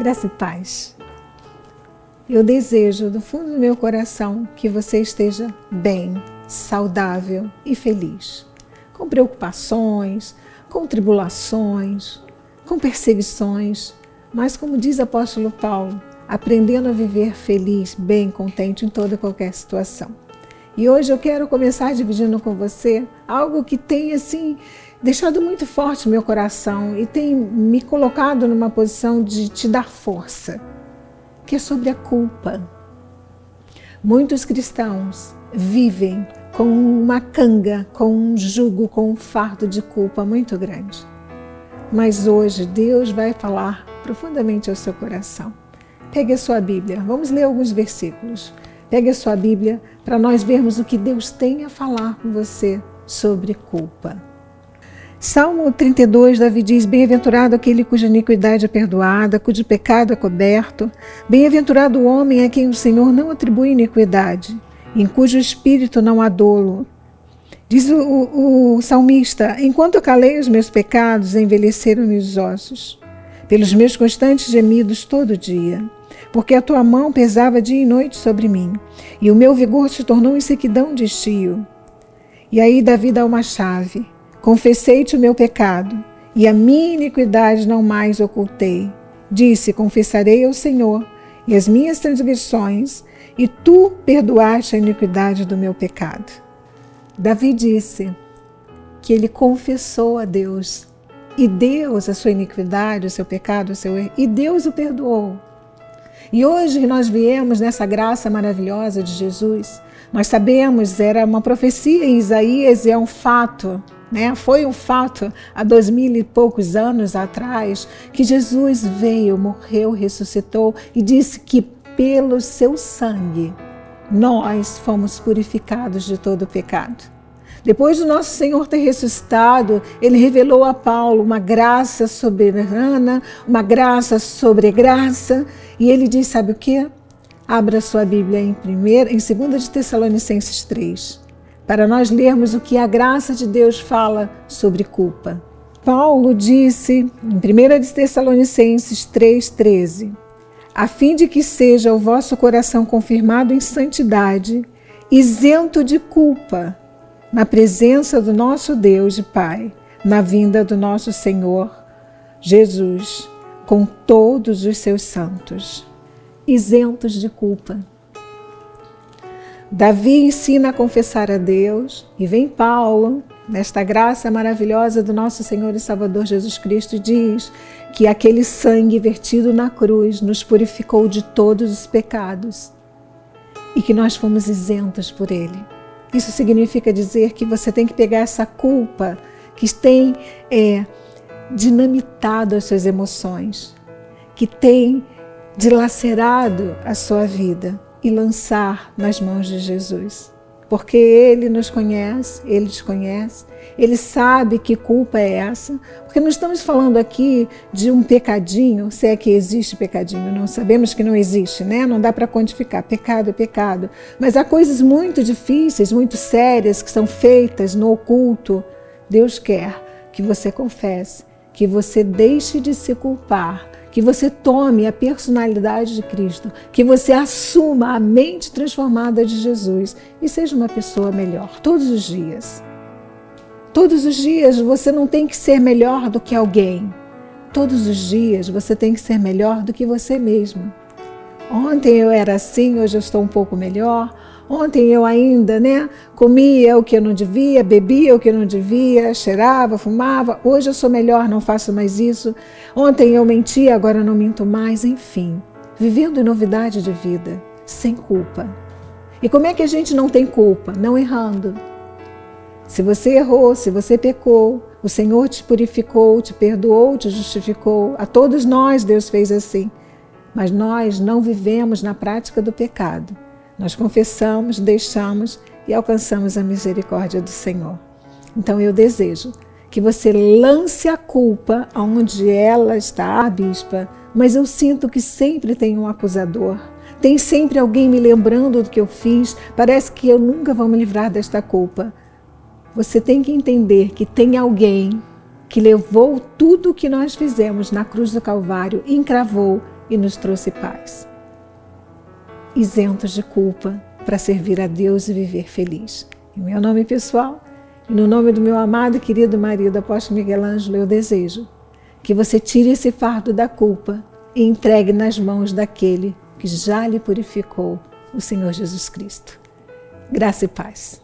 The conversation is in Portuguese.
Graça e paz. Eu desejo do fundo do meu coração que você esteja bem, saudável e feliz. Com preocupações, com tribulações, com perseguições, mas como diz o apóstolo Paulo, aprendendo a viver feliz, bem, contente em toda qualquer situação. E hoje eu quero começar dividindo com você algo que tem assim deixado muito forte meu coração e tem me colocado numa posição de te dar força, que é sobre a culpa. Muitos cristãos vivem com uma canga, com um jugo, com um fardo de culpa muito grande. Mas hoje Deus vai falar profundamente ao seu coração. Pegue a sua Bíblia, vamos ler alguns versículos. Pegue a sua Bíblia para nós vermos o que Deus tem a falar com você sobre culpa. Salmo 32, Davi diz: Bem-aventurado aquele cuja iniquidade é perdoada, cujo pecado é coberto. Bem-aventurado o homem a quem o Senhor não atribui iniquidade, em cujo espírito não há dolo. Diz o, o, o salmista: Enquanto calei os meus pecados, envelheceram-me os ossos, pelos meus constantes gemidos todo dia porque a tua mão pesava dia e noite sobre mim, e o meu vigor se tornou em sequidão de estio. E aí Davi dá uma chave: Confessei-te o meu pecado, e a minha iniquidade não mais ocultei. Disse: Confessarei ao Senhor e as minhas transgressões, e tu perdoaste a iniquidade do meu pecado. Davi disse que ele confessou a Deus, e Deus a sua iniquidade, o seu pecado, o seu erro, e Deus o perdoou. E hoje nós viemos nessa graça maravilhosa de Jesus. Nós sabemos, era uma profecia em Isaías e é um fato, né? Foi um fato há dois mil e poucos anos atrás que Jesus veio, morreu, ressuscitou e disse que pelo seu sangue nós fomos purificados de todo o pecado. Depois do nosso Senhor ter ressuscitado, ele revelou a Paulo uma graça soberana, uma graça sobre graça, e ele diz: sabe o que? Abra sua Bíblia em primeira, em 2 de Tessalonicenses 3, para nós lermos o que a graça de Deus fala sobre culpa. Paulo disse em 1 de Tessalonicenses 3,13: a fim de que seja o vosso coração confirmado em santidade, isento de culpa na presença do nosso Deus e Pai, na vinda do nosso Senhor Jesus, com todos os seus santos, isentos de culpa. Davi ensina a confessar a Deus e vem Paulo, nesta graça maravilhosa do nosso Senhor e Salvador Jesus Cristo, diz que aquele sangue vertido na cruz nos purificou de todos os pecados e que nós fomos isentos por ele. Isso significa dizer que você tem que pegar essa culpa que tem é, dinamitado as suas emoções, que tem dilacerado a sua vida e lançar nas mãos de Jesus. Porque Ele nos conhece, Ele te conhece, Ele sabe que culpa é essa, porque não estamos falando aqui de um pecadinho, se é que existe pecadinho, não sabemos que não existe, né? Não dá para quantificar, pecado é pecado, mas há coisas muito difíceis, muito sérias que são feitas no oculto. Deus quer que você confesse, que você deixe de se culpar que você tome a personalidade de Cristo, que você assuma a mente transformada de Jesus e seja uma pessoa melhor todos os dias. Todos os dias você não tem que ser melhor do que alguém. Todos os dias você tem que ser melhor do que você mesmo. Ontem eu era assim, hoje eu estou um pouco melhor. Ontem eu ainda, né, comia o que eu não devia, bebia o que eu não devia, cheirava, fumava. Hoje eu sou melhor, não faço mais isso. Ontem eu mentia, agora não minto mais. Enfim, vivendo em novidade de vida, sem culpa. E como é que a gente não tem culpa? Não errando. Se você errou, se você pecou, o Senhor te purificou, te perdoou, te justificou. A todos nós Deus fez assim. Mas nós não vivemos na prática do pecado. Nós confessamos, deixamos e alcançamos a misericórdia do Senhor. Então eu desejo que você lance a culpa onde ela está, bispa, mas eu sinto que sempre tem um acusador. Tem sempre alguém me lembrando do que eu fiz. Parece que eu nunca vou me livrar desta culpa. Você tem que entender que tem alguém que levou tudo o que nós fizemos na cruz do Calvário, encravou e nos trouxe paz. Isentos de culpa para servir a Deus e viver feliz. Em meu nome pessoal e no nome do meu amado e querido marido, apóstolo Miguel Ângelo, eu desejo que você tire esse fardo da culpa e entregue nas mãos daquele que já lhe purificou, o Senhor Jesus Cristo. Graça e paz.